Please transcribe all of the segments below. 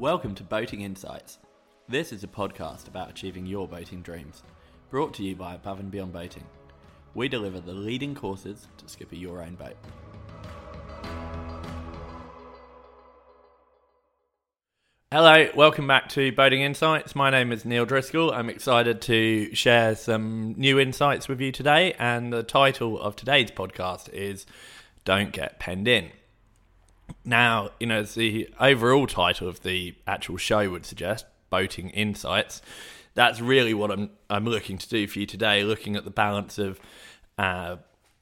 Welcome to Boating Insights. This is a podcast about achieving your boating dreams, brought to you by Above and Beyond Boating. We deliver the leading courses to skipper your own boat. Hello, welcome back to Boating Insights. My name is Neil Driscoll. I'm excited to share some new insights with you today, and the title of today's podcast is Don't Get Penned In. Now, you know, the overall title of the actual show would suggest, Boating Insights, that's really what I'm I'm looking to do for you today, looking at the balance of uh,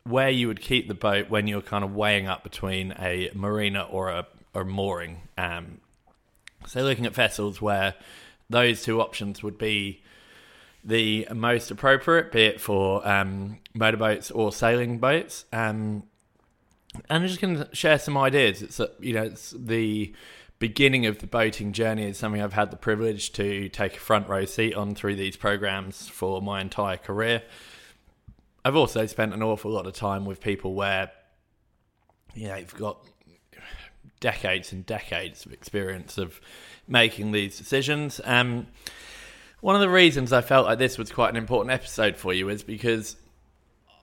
where you would keep the boat when you're kind of weighing up between a marina or a, or mooring. Um, so looking at vessels where those two options would be the most appropriate, be it for um, motorboats or sailing boats. Um, and I'm just going to share some ideas. It's a, you know it's the beginning of the boating journey is something I've had the privilege to take a front row seat on through these programs for my entire career. I've also spent an awful lot of time with people where you know you've got decades and decades of experience of making these decisions. Um, one of the reasons I felt like this was quite an important episode for you is because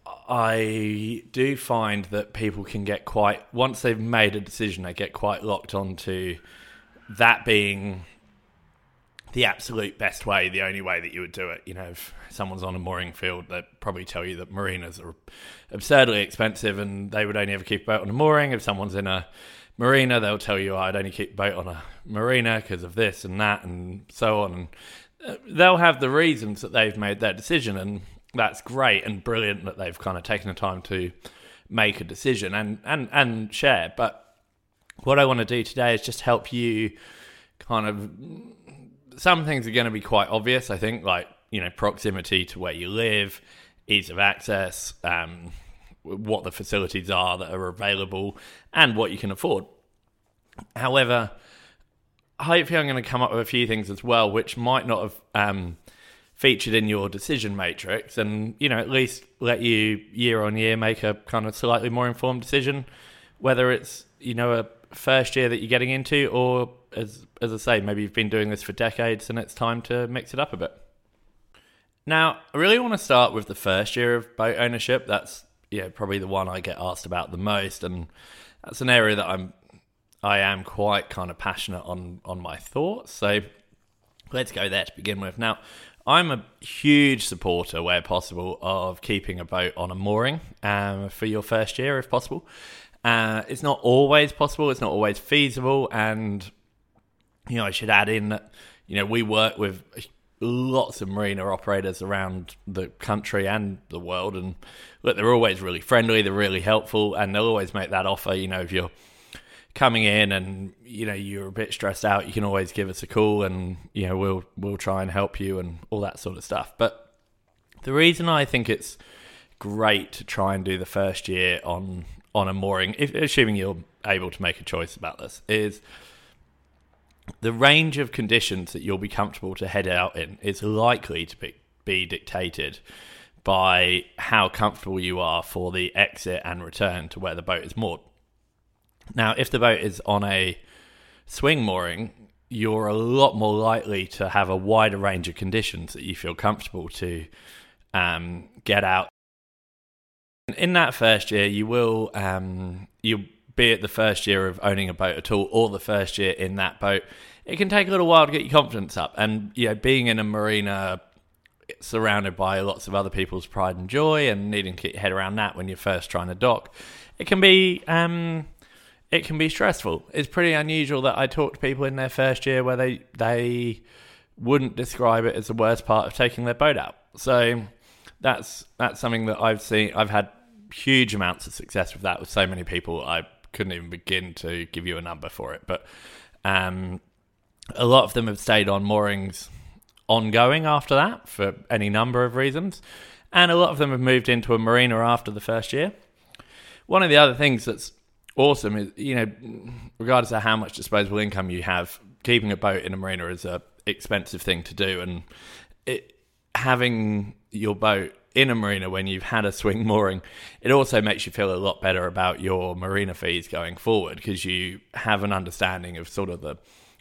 I do find that people can get quite once they've made a decision, they get quite locked onto that being the absolute best way, the only way that you would do it. You know, if someone's on a mooring field, they'd probably tell you that marinas are absurdly expensive and they would only ever keep a boat on a mooring. If someone's in a marina, they'll tell you, I'd only keep a boat on a marina because of this and that and so on. And uh, they'll have the reasons that they've made that decision. And that's great and brilliant that they've kind of taken the time to make a decision and, and, and share. But what I want to do today is just help you kind of. Some things are going to be quite obvious, I think, like, you know, proximity to where you live, ease of access, um, what the facilities are that are available, and what you can afford. However, hopefully, I'm going to come up with a few things as well, which might not have um, featured in your decision matrix and you know at least let you year on year make a kind of slightly more informed decision whether it's you know a first year that you're getting into or as as I say maybe you've been doing this for decades and it's time to mix it up a bit. Now I really want to start with the first year of boat ownership. That's yeah probably the one I get asked about the most and that's an area that I'm I am quite kind of passionate on on my thoughts. So let's go there to begin with. Now I'm a huge supporter, where possible, of keeping a boat on a mooring um, for your first year, if possible. Uh, it's not always possible. It's not always feasible, and you know I should add in that you know we work with lots of marina operators around the country and the world, and look, they're always really friendly. They're really helpful, and they'll always make that offer. You know, if you're coming in and you know you're a bit stressed out, you can always give us a call and you know we'll we'll try and help you and all that sort of stuff. But the reason I think it's great to try and do the first year on on a mooring, if, assuming you're able to make a choice about this, is the range of conditions that you'll be comfortable to head out in is likely to be, be dictated by how comfortable you are for the exit and return to where the boat is moored. Now, if the boat is on a swing mooring, you're a lot more likely to have a wider range of conditions that you feel comfortable to um, get out. In that first year, you will um, you be at the first year of owning a boat at all, or the first year in that boat. It can take a little while to get your confidence up, and you know, being in a marina surrounded by lots of other people's pride and joy, and needing to get your head around that when you're first trying to dock, it can be um, it can be stressful. It's pretty unusual that I talk to people in their first year where they they wouldn't describe it as the worst part of taking their boat out. So that's that's something that I've seen. I've had huge amounts of success with that with so many people. I couldn't even begin to give you a number for it, but um, a lot of them have stayed on moorings ongoing after that for any number of reasons, and a lot of them have moved into a marina after the first year. One of the other things that's awesome is you know regardless of how much disposable income you have keeping a boat in a marina is a expensive thing to do and it having your boat in a marina when you've had a swing mooring it also makes you feel a lot better about your marina fees going forward because you have an understanding of sort of the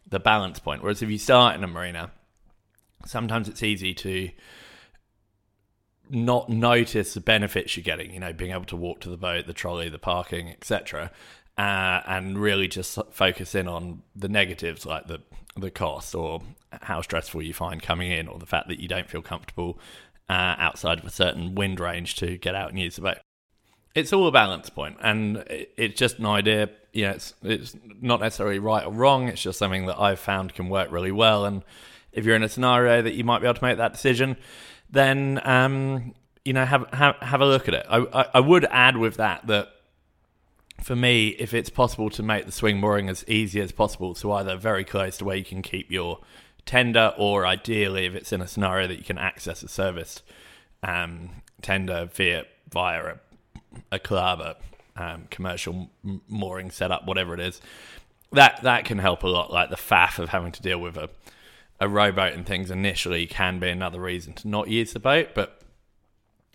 the balance point. Whereas if you start in a marina, sometimes it's easy to not notice the benefits you're getting, you know, being able to walk to the boat, the trolley, the parking, etc., uh, and really just focus in on the negatives like the the cost or how stressful you find coming in, or the fact that you don't feel comfortable uh, outside of a certain wind range to get out and use the boat. It's all a balance point, and it's just an idea. You know, it's it's not necessarily right or wrong. It's just something that I've found can work really well. And if you're in a scenario that you might be able to make that decision, then um, you know have, have have a look at it. I, I, I would add with that that for me, if it's possible to make the swing mooring as easy as possible, so either very close to where you can keep your tender, or ideally, if it's in a scenario that you can access a service um, tender via via a, a club, a um, commercial mooring setup, whatever it is, that that can help a lot. Like the faff of having to deal with a a rowboat and things initially can be another reason to not use the boat, but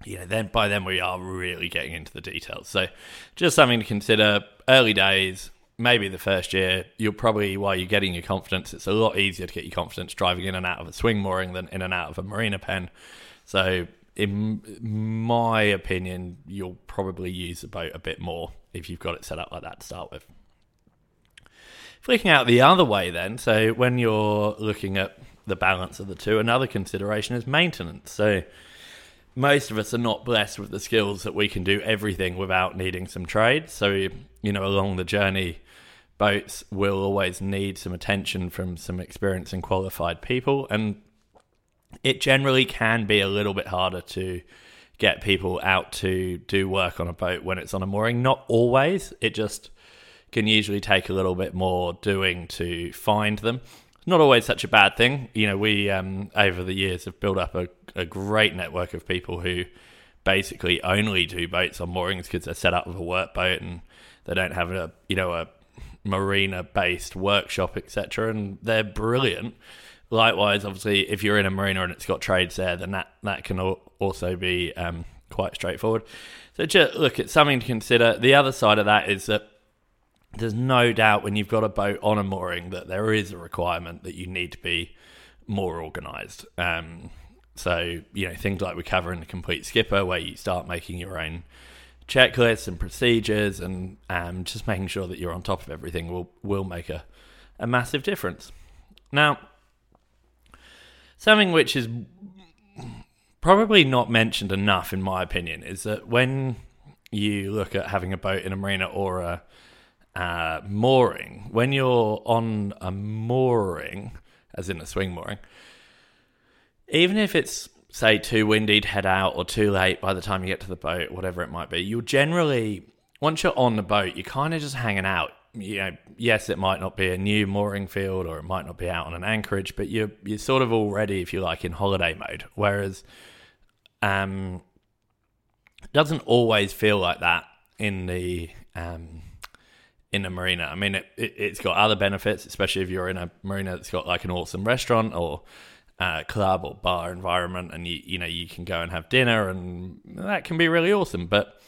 you know, then by then we are really getting into the details. So just something to consider. Early days, maybe the first year, you'll probably while you're getting your confidence, it's a lot easier to get your confidence driving in and out of a swing mooring than in and out of a marina pen. So in my opinion, you'll probably use the boat a bit more if you've got it set up like that to start with. Flicking out the other way, then, so when you're looking at the balance of the two, another consideration is maintenance. So, most of us are not blessed with the skills that we can do everything without needing some trade. So, you know, along the journey, boats will always need some attention from some experienced and qualified people. And it generally can be a little bit harder to get people out to do work on a boat when it's on a mooring. Not always. It just can usually take a little bit more doing to find them. Not always such a bad thing. You know, we um, over the years have built up a, a great network of people who basically only do boats on moorings because they're set up with a work boat and they don't have a you know a marina based workshop etc. And they're brilliant. Likewise, obviously, if you're in a marina and it's got trades there, then that that can also be um, quite straightforward. So, just look, it's something to consider. The other side of that is that there's no doubt when you've got a boat on a mooring that there is a requirement that you need to be more organised. Um, so, you know, things like we cover in the Complete Skipper, where you start making your own checklists and procedures and um, just making sure that you're on top of everything will, will make a, a massive difference. Now, something which is probably not mentioned enough, in my opinion, is that when you look at having a boat in a marina or a uh, mooring, when you're on a mooring, as in a swing mooring, even if it's say too windy to head out or too late by the time you get to the boat, whatever it might be, you'll generally once you're on the boat, you're kind of just hanging out. You know, yes, it might not be a new mooring field or it might not be out on an anchorage, but you're you're sort of already, if you like, in holiday mode. Whereas, um, doesn't always feel like that in the um in a marina. I mean, it, it, has got other benefits, especially if you're in a marina that's got like an awesome restaurant or club or bar environment, and you you know you can go and have dinner, and that can be really awesome. But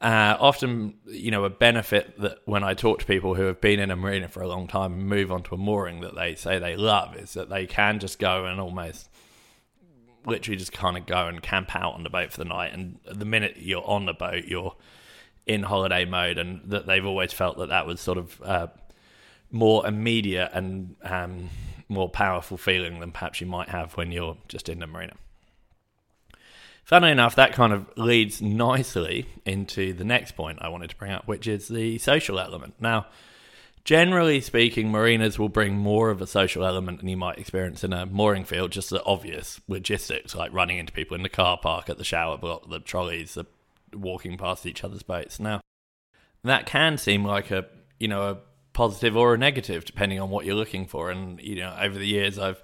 uh, often, you know, a benefit that when I talk to people who have been in a marina for a long time and move onto a mooring that they say they love is that they can just go and almost literally just kind of go and camp out on the boat for the night. And the minute you're on the boat, you're in holiday mode, and that they've always felt that that was sort of uh, more immediate and um, more powerful feeling than perhaps you might have when you're just in the marina. Funnily enough, that kind of leads nicely into the next point I wanted to bring up, which is the social element. Now, generally speaking, marinas will bring more of a social element than you might experience in a mooring field, just the obvious logistics, like running into people in the car park, at the shower block, the trolleys, the walking past each other's boats. Now, that can seem like a you know a positive or a negative depending on what you're looking for. And you know, over the years, I've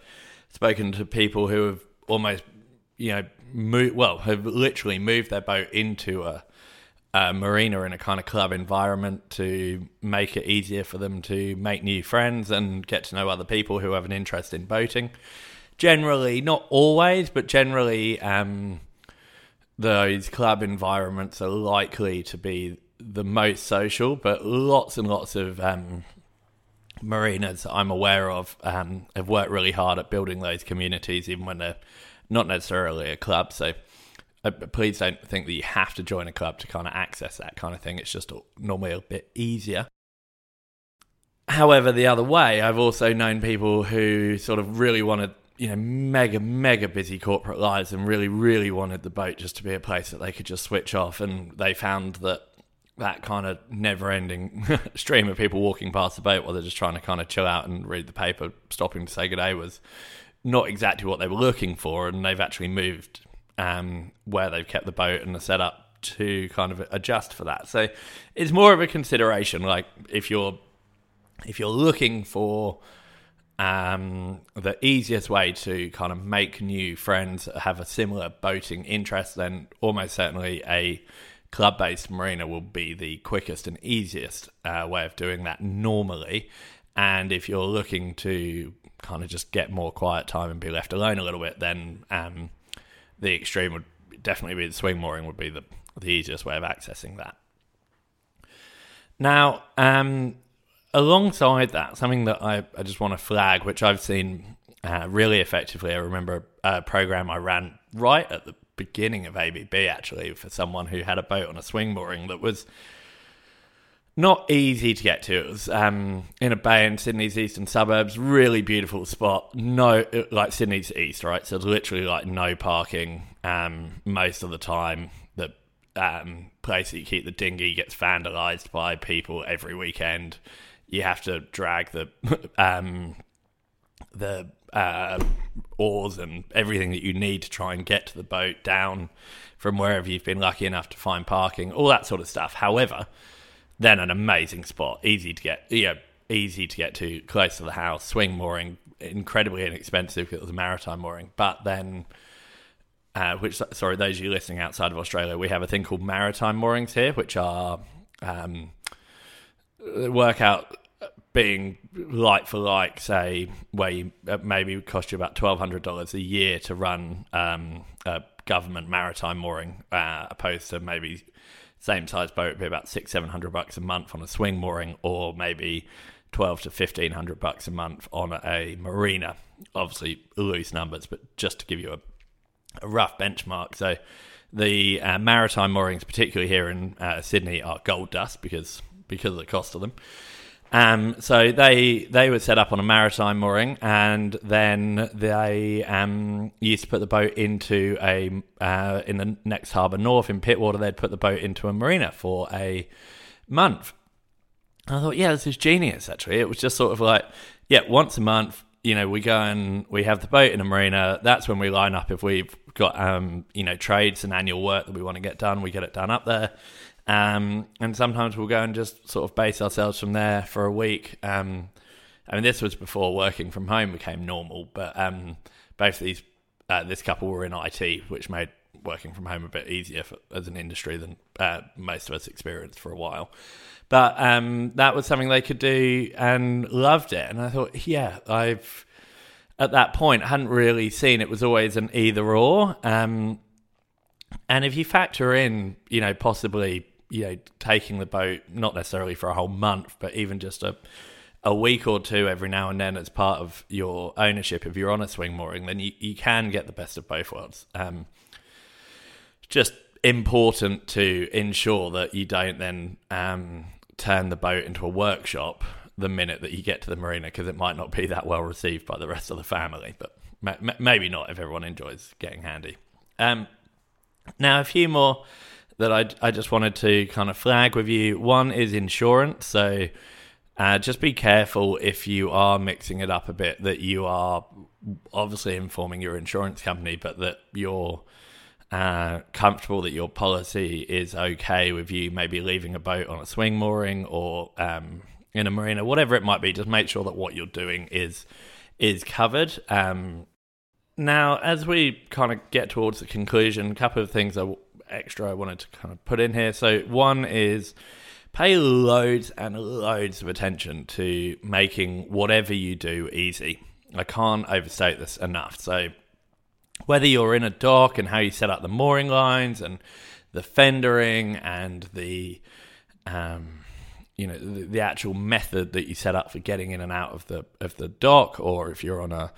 spoken to people who have almost you know moved, well have literally moved their boat into a, a marina in a kind of club environment to make it easier for them to make new friends and get to know other people who have an interest in boating. Generally, not always, but generally. Um, those club environments are likely to be the most social, but lots and lots of um, marinas I'm aware of um, have worked really hard at building those communities, even when they're not necessarily a club. So uh, please don't think that you have to join a club to kind of access that kind of thing. It's just normally a bit easier. However, the other way, I've also known people who sort of really wanted, you know, mega, mega busy corporate lives and really, really wanted the boat just to be a place that they could just switch off. And they found that that kind of never ending stream of people walking past the boat while they're just trying to kind of chill out and read the paper, stopping to say good day was not exactly what they were looking for. And they've actually moved um, where they've kept the boat and the setup to kind of adjust for that. So it's more of a consideration. Like if you're if you're looking for um, the easiest way to kind of make new friends have a similar boating interest, then almost certainly a club based marina will be the quickest and easiest uh, way of doing that normally. And if you're looking to kind of just get more quiet time and be left alone a little bit, then um, the extreme would definitely be the swing mooring would be the, the easiest way of accessing that. Now, um, alongside that, something that I, I just want to flag, which I've seen uh, really effectively. I remember a program I ran right at the beginning of ABB actually for someone who had a boat on a swing mooring that was not easy to get to. It was um, in a bay in Sydney's eastern suburbs, really beautiful spot. No, like Sydney's east, right? So it's literally like no parking um, most of the time. The um, place that you keep the dinghy gets vandalised by people every weekend you have to drag the um, the uh, oars and everything that you need to try and get to the boat down from wherever you've been lucky enough to find parking, all that sort of stuff. However, then an amazing spot, easy to get, yeah, easy to get to, close to the house, swing mooring, incredibly inexpensive because it was a maritime mooring. But then, uh, which sorry, those of you listening outside of Australia, we have a thing called maritime moorings here, which are um, work out being like for like, say, where you uh, maybe would cost you about twelve hundred dollars a year to run um, a government maritime mooring, uh, opposed to maybe same size boat be about six seven hundred bucks a month on a swing mooring, or maybe twelve to fifteen hundred bucks a month on a marina. Obviously, loose numbers, but just to give you a, a rough benchmark. So, the uh, maritime moorings, particularly here in uh, Sydney, are gold dust because because of the cost of them. Um, so they they were set up on a maritime mooring, and then they um, used to put the boat into a uh, in the next harbour north in Pittwater. They'd put the boat into a marina for a month. I thought, yeah, this is genius. Actually, it was just sort of like, yeah, once a month, you know, we go and we have the boat in a marina. That's when we line up if we've got um, you know trades and annual work that we want to get done. We get it done up there. Um, and sometimes we'll go and just sort of base ourselves from there for a week. Um, I mean, this was before working from home became normal, but um, both these uh, this couple were in IT, which made working from home a bit easier for, as an industry than uh, most of us experienced for a while. But um, that was something they could do and loved it. And I thought, yeah, I've at that point hadn't really seen it was always an either or. Um, and if you factor in, you know, possibly you know taking the boat not necessarily for a whole month, but even just a a week or two every now and then as part of your ownership. If you're on a swing mooring, then you, you can get the best of both worlds. Um, just important to ensure that you don't then um, turn the boat into a workshop the minute that you get to the marina because it might not be that well received by the rest of the family. But ma- maybe not if everyone enjoys getting handy. Um, now, a few more that I, I just wanted to kind of flag with you. One is insurance. So uh, just be careful if you are mixing it up a bit that you are obviously informing your insurance company, but that you're uh, comfortable that your policy is okay with you maybe leaving a boat on a swing mooring or um, in a marina, whatever it might be. Just make sure that what you're doing is is covered. Um, now, as we kind of get towards the conclusion, a couple of things I extra I wanted to kind of put in here. So one is pay loads and loads of attention to making whatever you do easy. I can't overstate this enough. So whether you're in a dock and how you set up the mooring lines and the fendering and the um, you know the, the, actual method that you set up for getting in and out of the of the dock, or if you're on a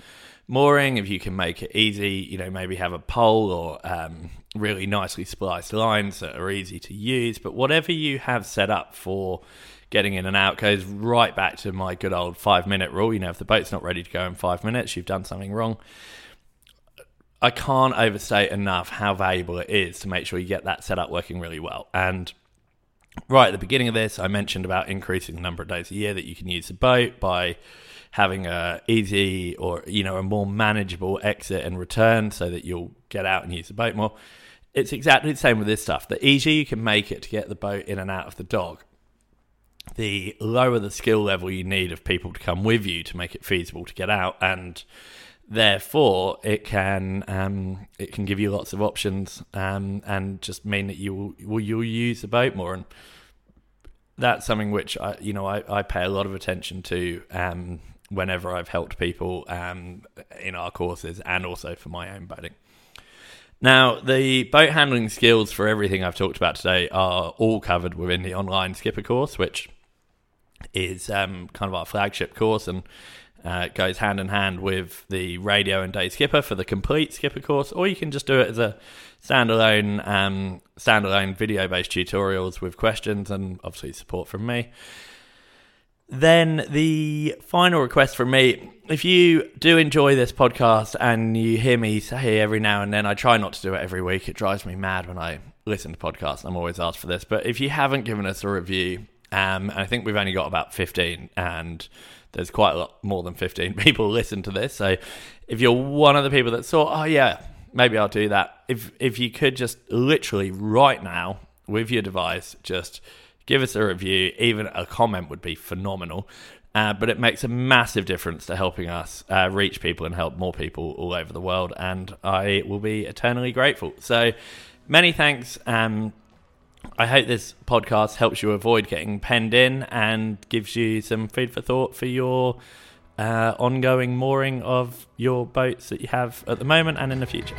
mooring, if you can make it easy, you know maybe have a pole or um, really nicely spliced lines that are easy to use. But whatever you have set up for getting in and out goes right back to my good old five minute rule. You know, if the boat's not ready to go in five minutes, you've done something wrong. I can't overstate enough how valuable it is to make sure you get that setup working really well. And right at the beginning of this, I mentioned about increasing the number of days a year that you can use the boat by having a easy or you know a more manageable exit and return so that you'll get out and use the boat more. It's exactly the same with this stuff. The easier you can make it to get the boat in and out of the dock, the lower the skill level you need of people to come with you to make it feasible to get out and therefore it can um, it can give you lots of options um, and just mean that you will, you'll use the boat more and that's something which I you know I, I pay a lot of attention to um, whenever I've helped people um, in our courses and also for my own boating. Now, the boat handling skills for everything I've talked about today are all covered within the online skipper course, which is um, kind of our flagship course and uh, goes hand in hand with the radio and day skipper for the complete skipper course, or you can just do it as a standalone um, standalone video based tutorials with questions and obviously support from me. Then the final request from me if you do enjoy this podcast and you hear me say every now and then, I try not to do it every week. It drives me mad when I listen to podcasts. I'm always asked for this. But if you haven't given us a review, um, I think we've only got about 15, and there's quite a lot more than 15 people listen to this. So if you're one of the people that thought, oh, yeah, maybe I'll do that, if, if you could just literally right now with your device, just give us a review, even a comment would be phenomenal. Uh, but it makes a massive difference to helping us uh, reach people and help more people all over the world. And I will be eternally grateful. So many thanks. Um, I hope this podcast helps you avoid getting penned in and gives you some food for thought for your uh, ongoing mooring of your boats that you have at the moment and in the future.